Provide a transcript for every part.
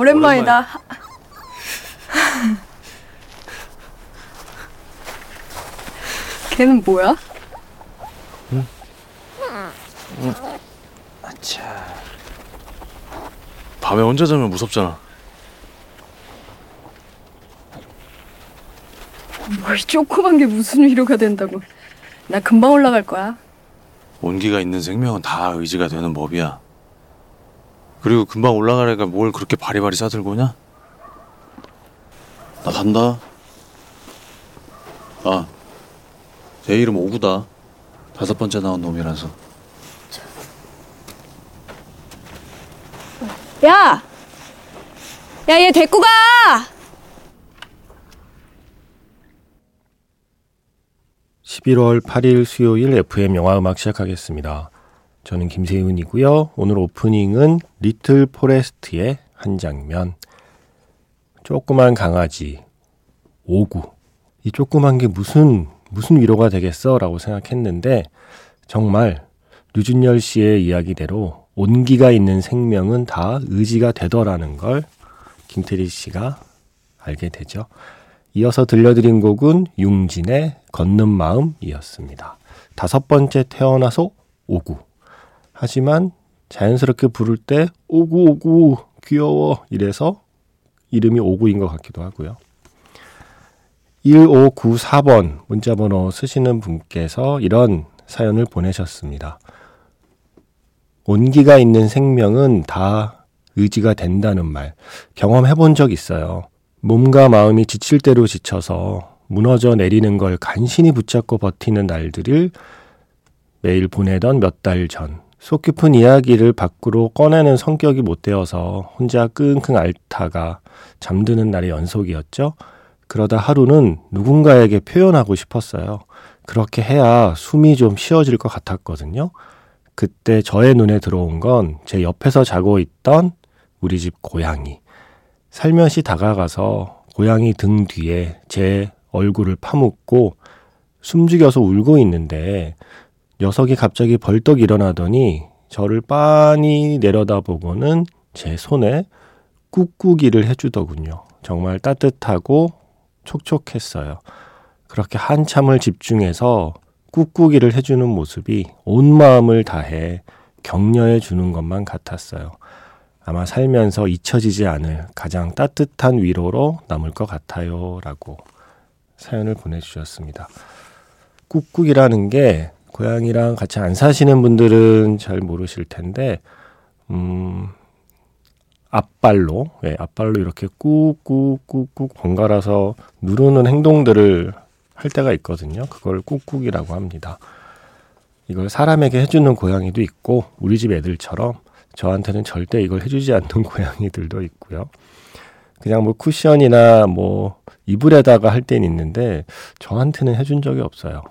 오랜만이다. 걔는 뭐야? 아차. 밤에 혼자 자면 무섭잖아. 뭘 조그만 게 무슨 위로가 된다고. 나 금방 올라갈 거야. 온기가 있는 생명은 다 의지가 되는 법이야. 그리고 금방 올라가려니까 뭘 그렇게 바리바리 싸들고 오냐? 나 간다. 아, 제 이름 오구다. 다섯 번째 나온 놈이라서. 야! 야, 얘 데리고 가! 11월 8일 수요일 FM 영화 음악 시작하겠습니다. 저는 김세윤이고요. 오늘 오프닝은 리틀 포레스트의 한 장면. 조그만 강아지 오구. 이 조그만 게 무슨 무슨 위로가 되겠어? 라고 생각했는데 정말 류준열 씨의 이야기대로 온기가 있는 생명은 다 의지가 되더라는 걸 김태리 씨가 알게 되죠. 이어서 들려드린 곡은 융진의 걷는 마음이었습니다. 다섯 번째 태어나서 오구. 하지만 자연스럽게 부를 때 오구 오구 귀여워 이래서 이름이 오구인 것 같기도 하고요. 1594번 문자번호 쓰시는 분께서 이런 사연을 보내셨습니다. 온기가 있는 생명은 다 의지가 된다는 말 경험해 본 적 있어요. 몸과 마음이 지칠 대로 지쳐서 무너져 내리는 걸 간신히 붙잡고 버티는 날들을 매일 보내던 몇 달 전. 속 깊은 이야기를 밖으로 꺼내는 성격이 못 되어서 혼자 끙끙 앓다가 잠드는 날의 연속이었죠. 그러다 하루는 누군가에게 표현하고 싶었어요. 그렇게 해야 숨이 좀 쉬어질 것 같았거든요. 그때 저의 눈에 들어온 건 제 옆에서 자고 있던 우리 집 고양이. 살며시 다가가서 고양이 등 뒤에 제 얼굴을 파묻고 숨죽여서 울고 있는데 녀석이 갑자기 벌떡 일어나더니 저를 빤히 내려다보고는 제 손에 꾹꾹이를 해주더군요. 정말 따뜻하고 촉촉했어요. 그렇게 한참을 집중해서 꾹꾹이를 해주는 모습이 온 마음을 다해 격려해 주는 것만 같았어요. 아마 살면서 잊혀지지 않을 가장 따뜻한 위로로 남을 것 같아요. 라고 사연을 보내주셨습니다. 꾹꾹이라는 게 고양이랑 같이 안 사시는 분들은 잘 모르실 텐데, 음, 앞발로, 예, 앞발로 이렇게 꾹꾹꾹꾹 번갈아서 누르는 행동들을 할 때가 있거든요. 그걸 꾹꾹이라고 합니다. 이걸 사람에게 해주는 고양이도 있고, 우리 집 애들처럼 저한테는 절대 이걸 해주지 않는 고양이들도 있고요. 그냥 뭐 쿠션이나 뭐 이불에다가 할 때는 있는데 저한테는 해준 적이 없어요.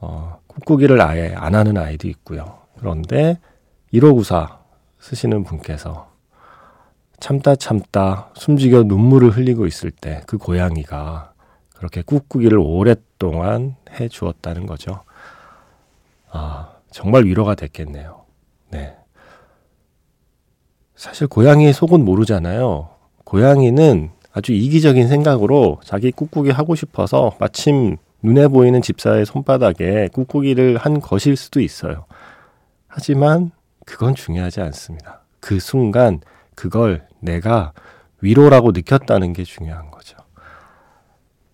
어, 꾹꾹이를 아예 안 하는 아이도 있고요. 그런데 1594 쓰시는 분께서 참다 참다 숨죽여 눈물을 흘리고 있을 때 그 고양이가 그렇게 꾹꾹이를 오랫동안 해 주었다는 거죠. 아, 정말 위로가 됐겠네요. 네. 사실 고양이의 속은 모르잖아요. 고양이는 아주 이기적인 생각으로 자기 꾹꾹이 하고 싶어서 마침 눈에 보이는 집사의 손바닥에 꾹꾹이를 한 것일 수도 있어요. 하지만 그건 중요하지 않습니다. 그 순간 그걸 내가 위로라고 느꼈다는 게 중요한 거죠.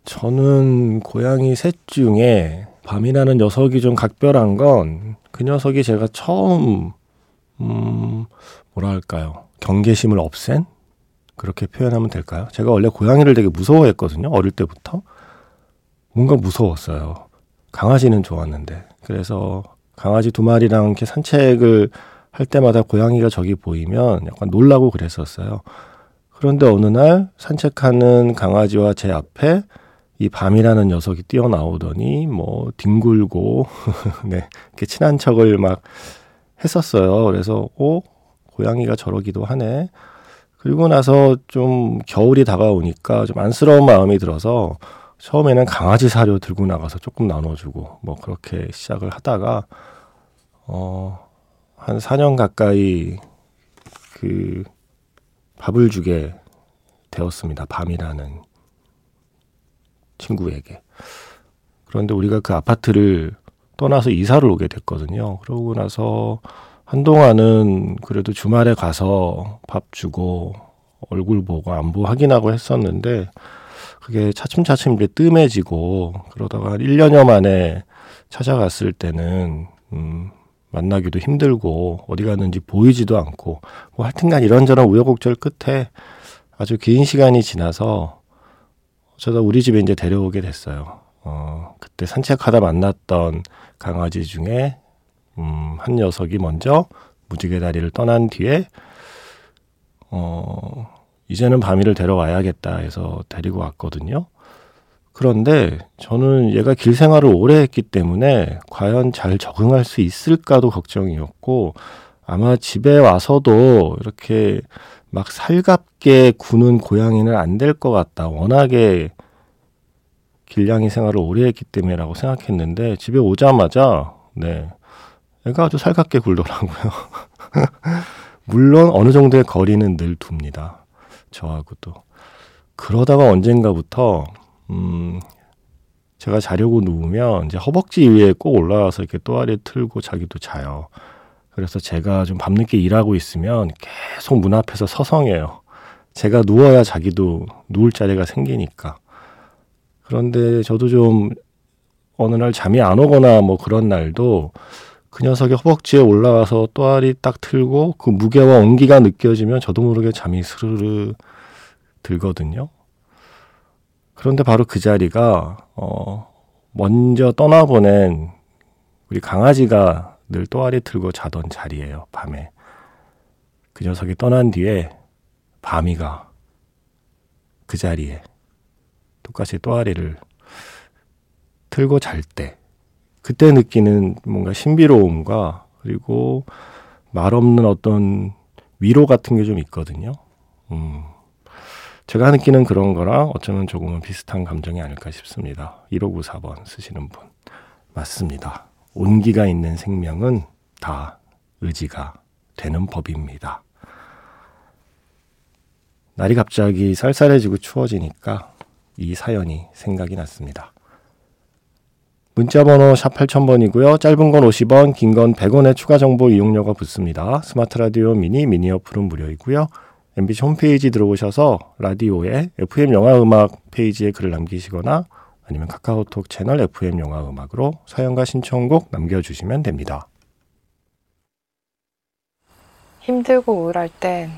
저는 고양이 셋 중에 밤이라는 녀석이 좀 각별한 건 그 녀석이 제가 처음 음 뭐랄까요 경계심을 없앤 그렇게 표현하면 될까요? 제가 원래 고양이를 되게 무서워했거든요 어릴 때부터 뭔가 무서웠어요 강아지는 좋았는데 그래서 강아지 두 마리랑 이렇게 산책을 할 때마다 고양이가 저기 보이면 약간 놀라고 그랬었어요. 그런데 어느 날 산책하는 강아지와 제 앞에 이 밤이라는 녀석이 뛰어나오더니 뭐 뒹굴고 네 이렇게 친한 척을 막 했었어요. 그래서 어 고양이가 저러기도 하네. 그리고 나서 좀 겨울이 다가오니까 좀 안쓰러운 마음이 들어서 처음에는 강아지 사료 들고 나가서 조금 나눠주고 뭐 그렇게 시작을 하다가 어 한 4년 가까이 그 밥을 주게 되었습니다. 밤이라는 친구에게. 그런데 우리가 그 아파트를 떠나서 이사를 오게 됐거든요. 그러고 나서 한동안은 그래도 주말에 가서 밥 주고 얼굴 보고 안부 확인하고 했었는데 그게 차츰차츰 이제 뜸해지고 그러다가 한 1년여 만에 찾아갔을 때는 음 만나기도 힘들고 어디 갔는지 보이지도 않고 뭐 하여튼간 이런저런 우여곡절 끝에 아주 긴 시간이 지나서 저다 우리 집에 이제 데려오게 됐어요. 어, 그때 산책하다 만났던 강아지 중에 음, 한 녀석이 먼저 무지개 다리를 떠난 뒤에 어, 이제는 밤이를 데려와야겠다 해서 데리고 왔거든요. 그런데 저는 얘가 길 생활을 오래 했기 때문에 과연 잘 적응할 수 있을까도 걱정이었고 아마 집에 와서도 이렇게 막 살갑게 구는 고양이는 안 될 것 같다. 워낙에 길냥이 생활을 오래 했기 때문에라고 생각했는데 집에 오자마자 네 애가 아주 살갑게 굴더라고요. 물론 어느 정도의 거리는 늘 둡니다. 저하고도. 그러다가 언젠가부터 음 제가 자려고 누우면 이제 허벅지 위에 꼭 올라와서 이렇게 또아리 틀고 자기도 자요. 그래서 제가 좀 밤늦게 일하고 있으면 계속 문 앞에서 서성해요. 제가 누워야 자기도 누울 자리가 생기니까. 그런데 저도 좀 어느 날 잠이 안 오거나 뭐 그런 날도 그 녀석이 허벅지에 올라와서 또아리 딱 틀고 그 무게와 온기가 느껴지면 저도 모르게 잠이 스르르 들거든요. 그런데 바로 그 자리가 어 먼저 떠나보낸 우리 강아지가 늘 또아리 틀고 자던 자리예요. 밤에 그 녀석이 떠난 뒤에 밤이가 그 자리에 똑같이 또아리를 틀고 잘 때 그때 느끼는 뭔가 신비로움과 그리고 말 없는 어떤 위로 같은 게 좀 있거든요. 음. 제가 느끼는 그런 거랑 어쩌면 조금은 비슷한 감정이 아닐까 싶습니다. 1594번 쓰시는 분. 맞습니다. 온기가 있는 생명은 다 의지가 되는 법입니다. 날이 갑자기 쌀쌀해지고 추워지니까 이 사연이 생각이 났습니다. 문자번호 샵 8000번이고요. 짧은 건 50원, 긴 건 100원의 추가 정보 이용료가 붙습니다. 스마트 라디오 미니, 미니 어플은 무료이고요. MBC 홈페이지 들어오셔서 라디오에 FM 영화 음악 페이지에 글을 남기시거나 아니면 카카오톡 채널 FM 영화 음악으로 사연과 신청곡 남겨주시면 됩니다. 힘들고 우울할 땐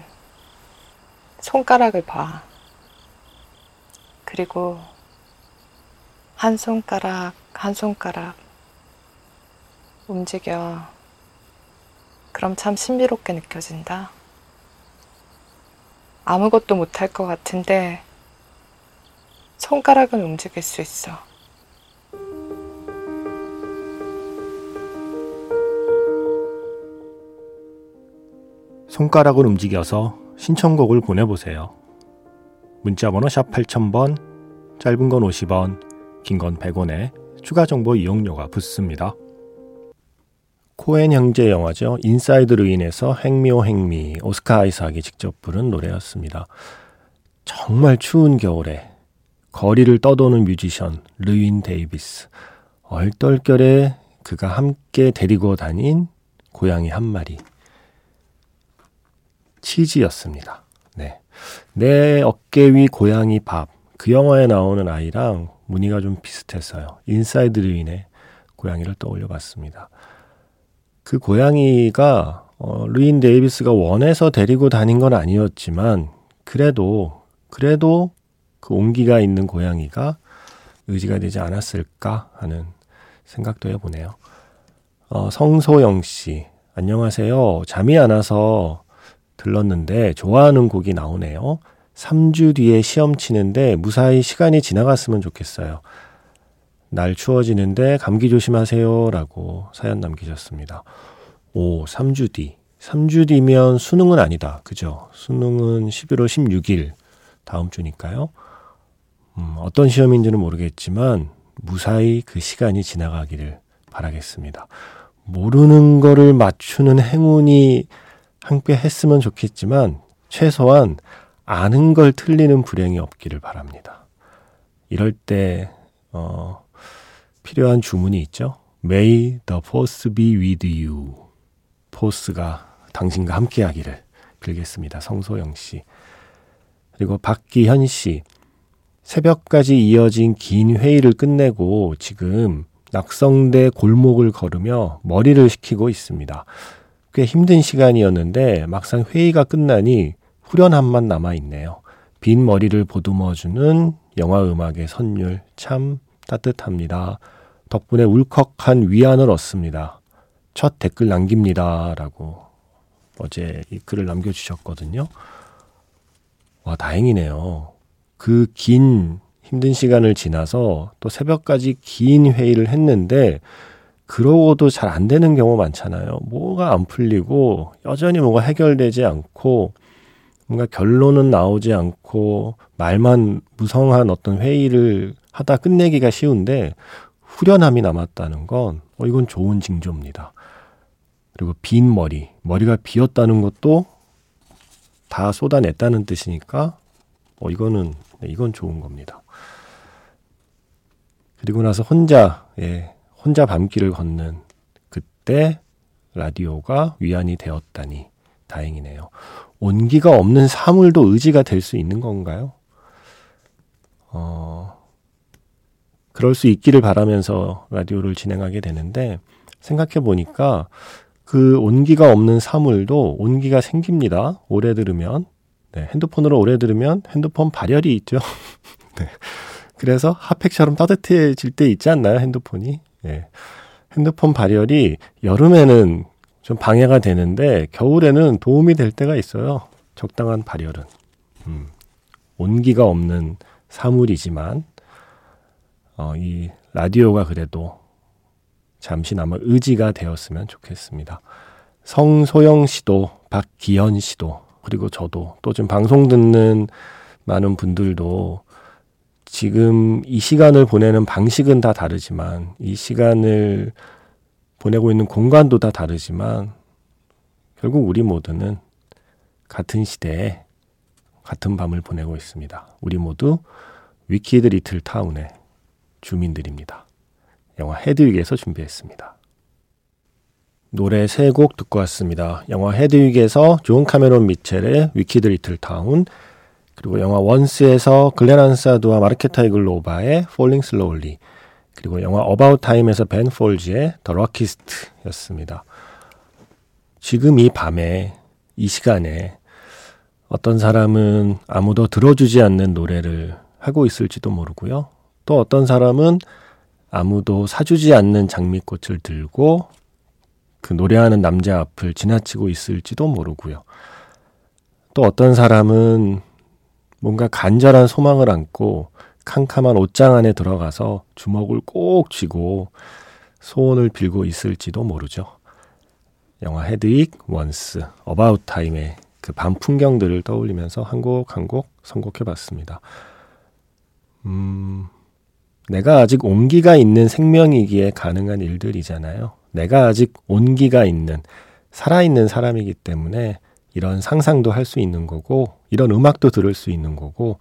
손가락을 봐. 그리고 한 손가락, 한 손가락 움직여. 그럼 참 신비롭게 느껴진다. 아무것도 못할 것 같은데 손가락은 움직일 수 있어. 손가락을 움직여서 신청곡을 보내보세요. 문자번호 샵 8000번, 짧은 건 50원, 긴 건 100원에 추가 정보 이용료가 붙습니다. 코엔 형제 영화죠. 인사이드 르윈에서 Hang Me, Oh Hang Me, 오스카 아이삭이 직접 부른 노래였습니다. 정말 추운 겨울에 거리를 떠도는 뮤지션 르윈 데이비스. 얼떨결에 그가 함께 데리고 다닌 고양이 한 마리. 치즈였습니다. 네. 내 어깨 위 고양이 밥. 그 영화에 나오는 아이랑 무늬가 좀 비슷했어요. 인사이드 르윈의 고양이를 떠올려 봤습니다. 그 고양이가 어, 루인 데이비스가 원해서 데리고 다닌 건 아니었지만 그래도 그래도 그 온기가 있는 고양이가 의지가 되지 않았을까 하는 생각도 해보네요. 어, 성소영 씨, 안녕하세요. 잠이 안 와서 들렀는데 좋아하는 곡이 나오네요. 3주 뒤에 시험 치는데 무사히 시간이 지나갔으면 좋겠어요. 날 추워지는데 감기 조심하세요. 라고 사연 남기셨습니다. 오, 3주 뒤. 3주 뒤면 수능은 아니다. 그죠? 수능은 11월 16일 다음 주니까요. 음, 어떤 시험인지는 모르겠지만 무사히 그 시간이 지나가기를 바라겠습니다. 모르는 거를 맞추는 행운이 함께 했으면 좋겠지만 최소한 아는 걸 틀리는 불행이 없기를 바랍니다. 이럴 때 어, 필요한 주문이 있죠. May the force be with you. 포스가 당신과 함께 하기를 빌겠습니다. 성소영 씨. 그리고 박기현 씨. 새벽까지 이어진 긴 회의를 끝내고 지금 낙성대 골목을 걸으며 머리를 식히고 있습니다. 꽤 힘든 시간이었는데 막상 회의가 끝나니 후련함만 남아 있네요. 빈 머리를 보듬어주는 영화 음악의 선율 참 따뜻합니다. 덕분에 울컥한 위안을 얻습니다. 첫 댓글 남깁니다. 라고 어제 이 글을 남겨주셨거든요. 와, 다행이네요. 그 긴 힘든 시간을 지나서 또 새벽까지 긴 회의를 했는데 그러고도 잘 안 되는 경우 많잖아요. 뭐가 안 풀리고 여전히 뭐가 해결되지 않고 뭔가 결론은 나오지 않고 말만 무성한 어떤 회의를 하다 끝내기가 쉬운데 후련함이 남았다는 건 어, 이건 좋은 징조입니다. 그리고 빈 머리, 머리가 비었다는 것도 다 쏟아냈다는 뜻이니까 어, 이거는 네, 이건 좋은 겁니다. 그리고 나서 혼자 예, 혼자 밤길을 걷는 그때 라디오가 위안이 되었다니 다행이네요. 온기가 없는 사물도 의지가 될 수 있는 건가요? 어, 그럴 수 있기를 바라면서 라디오를 진행하게 되는데 생각해 보니까 그 온기가 없는 사물도 온기가 생깁니다. 오래 들으면. 네, 핸드폰으로 오래 들으면 핸드폰 발열이 있죠. 네. 그래서 핫팩처럼 따뜻해질 때 있지 않나요? 핸드폰이. 네. 핸드폰 발열이 여름에는 좀 방해가 되는데 겨울에는 도움이 될 때가 있어요. 적당한 발열은. 음. 온기가 없는 사물이지만 어, 이 라디오가 그래도 잠시나마 의지가 되었으면 좋겠습니다. 성소영 씨도 박기현 씨도 그리고 저도 또 지금 방송 듣는 많은 분들도 지금 이 시간을 보내는 방식은 다 다르지만 이 시간을 보내고 있는 공간도 다 다르지만 결국 우리 모두는 같은 시대에 같은 밤을 보내고 있습니다. 우리 모두 Wicked Little Town의 주민들입니다. 영화 헤드윅에서 준비했습니다. 노래 세 곡 듣고 왔습니다. 영화 헤드윅에서 존 카메론 미첼의 Wicked Little Town 그리고 영화 원스에서 글렌 한사드와 마르케타 이글로바의 Falling Slowly 그리고 영화 어바웃 타임에서 벤 폴즈의 The Luckiest였습니다. 지금 이 밤에 이 시간에 어떤 사람은 아무도 들어주지 않는 노래를 하고 있을지도 모르고요. 또 어떤 사람은 아무도 사주지 않는 장미꽃을 들고 그 노래하는 남자 앞을 지나치고 있을지도 모르고요. 또 어떤 사람은 뭔가 간절한 소망을 안고 캄캄한 옷장 안에 들어가서 주먹을 꼭 쥐고 소원을 빌고 있을지도 모르죠. 영화 헤드윅, 원스, 어바웃 타임의 그 밤 풍경들을 떠올리면서 한 곡 한 곡 선곡해 봤습니다. 음, 내가 아직 온기가 있는 생명이기에 가능한 일들이잖아요. 내가 아직 온기가 있는, 살아있는 사람이기 때문에 이런 상상도 할 수 있는 거고, 이런 음악도 들을 수 있는 거고,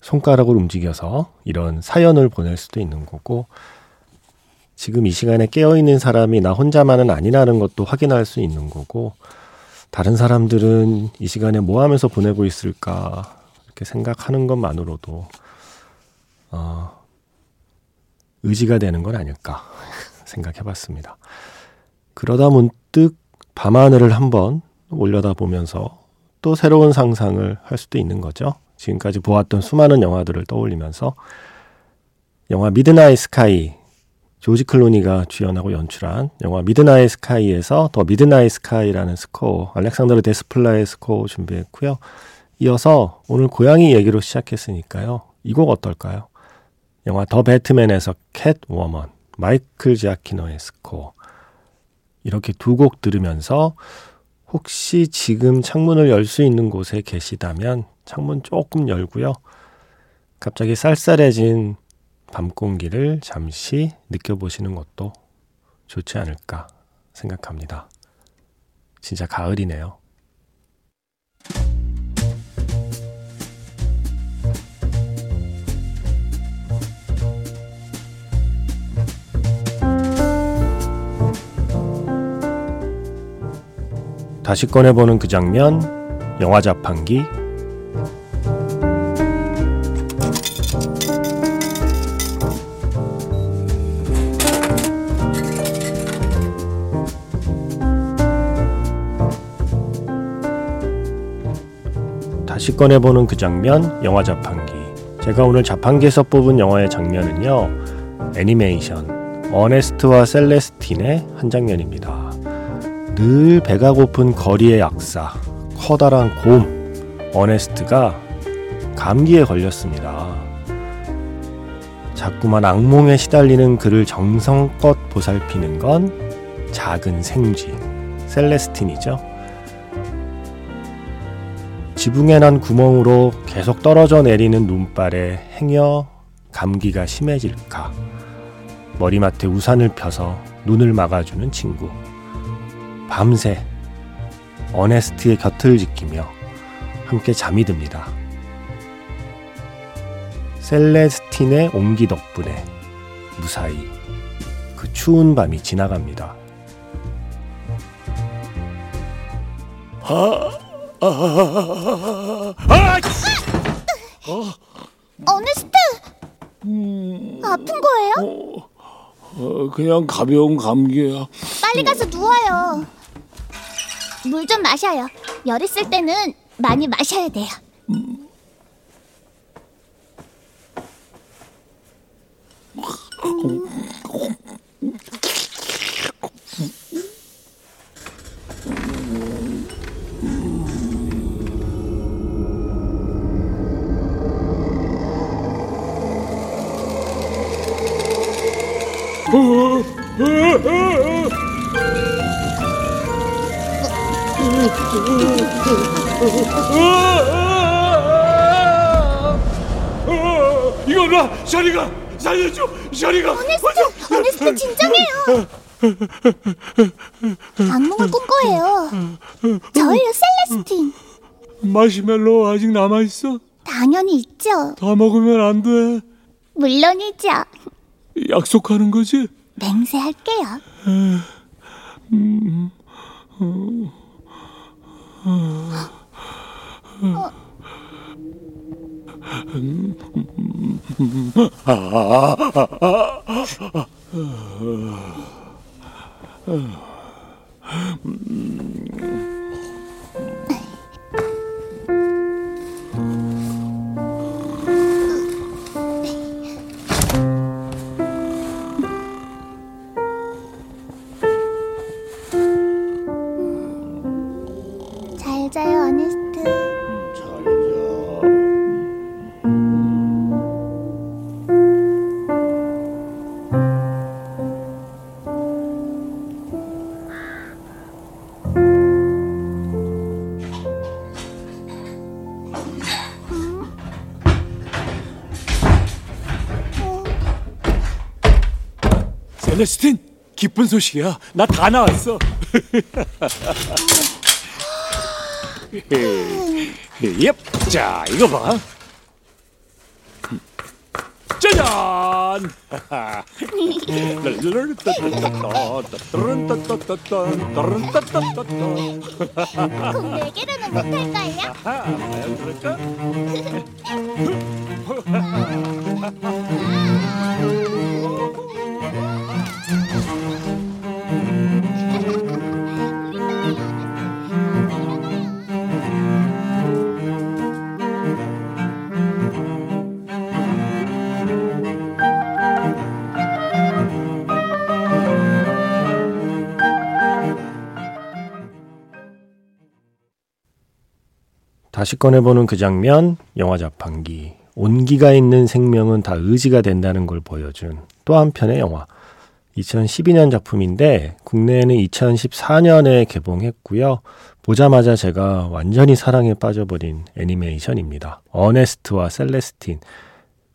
손가락을 움직여서 이런 사연을 보낼 수도 있는 거고, 지금 이 시간에 깨어있는 사람이 나 혼자만은 아니라는 것도 확인할 수 있는 거고, 다른 사람들은 이 시간에 뭐 하면서 보내고 있을까, 이렇게 생각하는 것만으로도, 어, 의지가 되는 건 아닐까 생각해 봤습니다. 그러다 문득 밤하늘을 한번 올려다 보면서 또 새로운 상상을 할 수도 있는 거죠. 지금까지 보았던 수많은 영화들을 떠올리면서 영화 미드나잇 스카이 조지 클로니가 주연하고 연출한 영화 미드나잇 스카이에서 더 미드나잇 스카이라는 스코어 알렉산드르 데스플라의 스코어 준비했고요. 이어서 오늘 고양이 얘기로 시작했으니까요. 이 곡 어떨까요? 영화 더 배트맨에서 캣우먼 마이클 지아키노의 스코어 이렇게 두 곡 들으면서 혹시 지금 창문을 열 수 있는 곳에 계시다면 창문 조금 열고요. 갑자기 쌀쌀해진 밤 공기를 잠시 느껴보시는 것도 좋지 않을까 생각합니다. 진짜 가을이네요. 다시 꺼내보는 그 장면, 영화 자판기 다시 꺼내보는 그 장면, 영화 자판기. 제가 오늘 자판기에서 뽑은 영화의 장면은요, 애니메이션, 어네스트와 셀레스틴의 한 장면입니다. 늘 배가 고픈 거리의 약사, 커다란 곰, 어네스트가 감기에 걸렸습니다. 자꾸만 악몽에 시달리는 그를 정성껏 보살피는 건 작은 생쥐, 셀레스틴이죠. 지붕에 난 구멍으로 계속 떨어져 내리는 눈발에 행여 감기가 심해질까. 머리맡에 우산을 펴서 눈을 막아주는 친구. 밤새 어네스트의 곁을 지키며 함께 잠이 듭니다. 셀레스틴의 옹기 덕분에 무사히 그 추운 밤이 지나갑니다. 어네스트! 아픈 거예요? 어, 그냥 가벼운 감기야. 빨리 가서 누워요. 물 좀 마셔요. 열 있을 때는 많이 마셔야 돼요. 이거라, 셔리가 살려줘, 셔리가. 어네스트! 어네스트 진정해요! 악몽을 꾼 거예요. 저예요, 셀레스틴. 마시멜로 아직 남아 있어? 당연히 있죠. 다 먹으면 안 돼. 물론이죠. 약속하는 거지? 맹세할게요. 잘 자요, 어네스트. 잘 자. 셀레스틴, 기쁜 소식이야. 나 다 나왔어. 예, 자, 이거 봐. 짜잔! 그럼 네 개로는 못할까요? 과연 그럴까? 다시 꺼내보는 그 장면, 영화 자판기. 온기가 있는 생명은 다 의지가 된다는 걸 보여준 또 한편의 영화. 2012년 작품인데 국내에는 2014년에 개봉했고요. 보자마자 제가 완전히 사랑에 빠져버린 애니메이션입니다. 어네스트와 셀레스틴.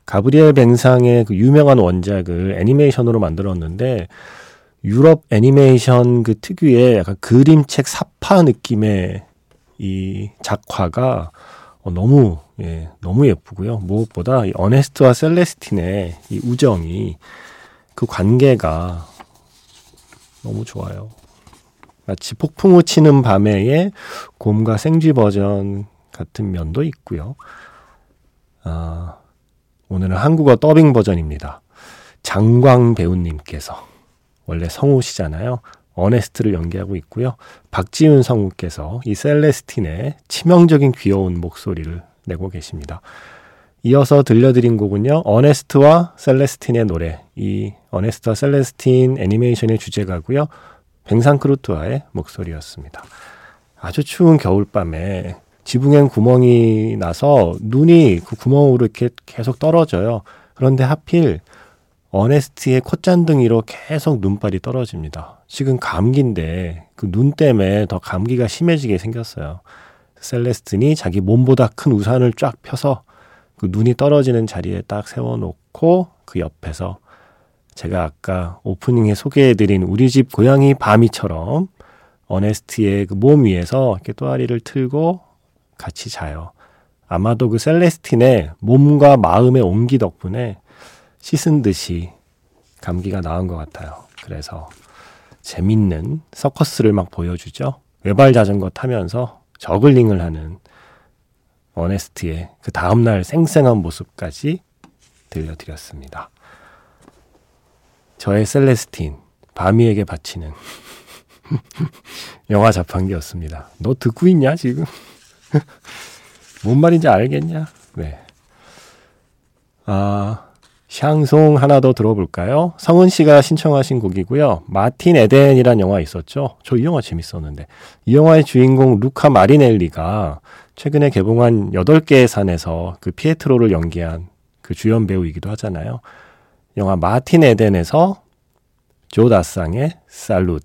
가브리엘 뱅상의 그 유명한 원작을 애니메이션으로 만들었는데 유럽 애니메이션 그 특유의 약간 그림책 사파 느낌의 이 작화가 어, 너무 예, 너무 예쁘고요. 무엇보다 이 어네스트와 셀레스틴의 이 우정이 그 관계가 너무 좋아요. 마치 폭풍우 치는 밤에의 곰과 생쥐 버전 같은 면도 있고요. 아, 오늘은 한국어 더빙 버전입니다. 장광 배우님께서 원래 성우시잖아요. 어네스트를 연기하고 있고요. 박지윤 성우께서 이 셀레스틴의 치명적인 귀여운 목소리를 내고 계십니다. 이어서 들려드린 곡은요. 어네스트와 셀레스틴의 노래. 이 어네스트와 셀레스틴 애니메이션의 주제가고요. 뱅상크루트와의 목소리였습니다. 아주 추운 겨울밤에 지붕엔 구멍이 나서 눈이 그 구멍으로 이렇게 계속 떨어져요. 그런데 하필 어네스트의 콧잔등이로 계속 눈발이 떨어집니다. 지금 감기인데 그 눈 때문에 더 감기가 심해지게 생겼어요. 셀레스틴이 자기 몸보다 큰 우산을 쫙 펴서 그 눈이 떨어지는 자리에 딱 세워놓고 그 옆에서 제가 아까 오프닝에 소개해드린 우리 집 고양이 바미처럼 어네스트의 그 몸 위에서 이렇게 또아리를 틀고 같이 자요. 아마도 그 셀레스틴의 몸과 마음의 온기 덕분에 씻은 듯이 감기가 나은 것 같아요. 그래서 재밌는 서커스를 막 보여주죠. 외발 자전거 타면서 저글링을 하는 어네스트의 그 다음날 생생한 모습까지 들려드렸습니다. 저의 셀레스틴, 바미에게 바치는 영화 자판기였습니다. 너 듣고 있냐, 지금? 뭔 말인지 알겠냐? 네. 아, 샹송 하나 더 들어볼까요? 성은 씨가 신청하신 곡이고요. 마틴 에덴이란 영화 있었죠? 저 이 영화 재밌었는데. 이 영화의 주인공 루카 마리넬리가 최근에 개봉한 8개의 산에서 그 피에트로를 연기한 그 주연 배우이기도 하잖아요. 영화 마틴 에덴에서 조 다상의 살룻.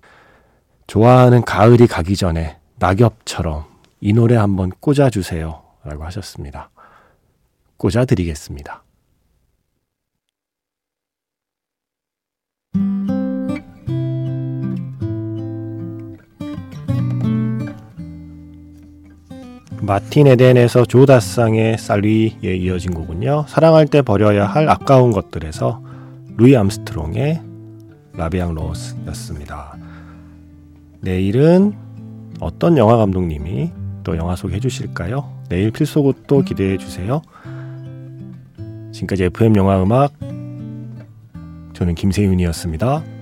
좋아하는 가을이 가기 전에 낙엽처럼 이 노래 한번 꽂아주세요. 라고 하셨습니다. 꽂아드리겠습니다. 마틴 에덴에서 조다상의 살리에 이어진 곡은요. 사랑할 때 버려야 할 아까운 것들에서 루이 암스트롱의 라비앙 로스였습니다. 내일은 어떤 영화 감독님이 또 영화 소개해 주실까요? 내일 필소곡도 기대해 주세요. 지금까지 FM 영화 음악 저는 김세윤이었습니다.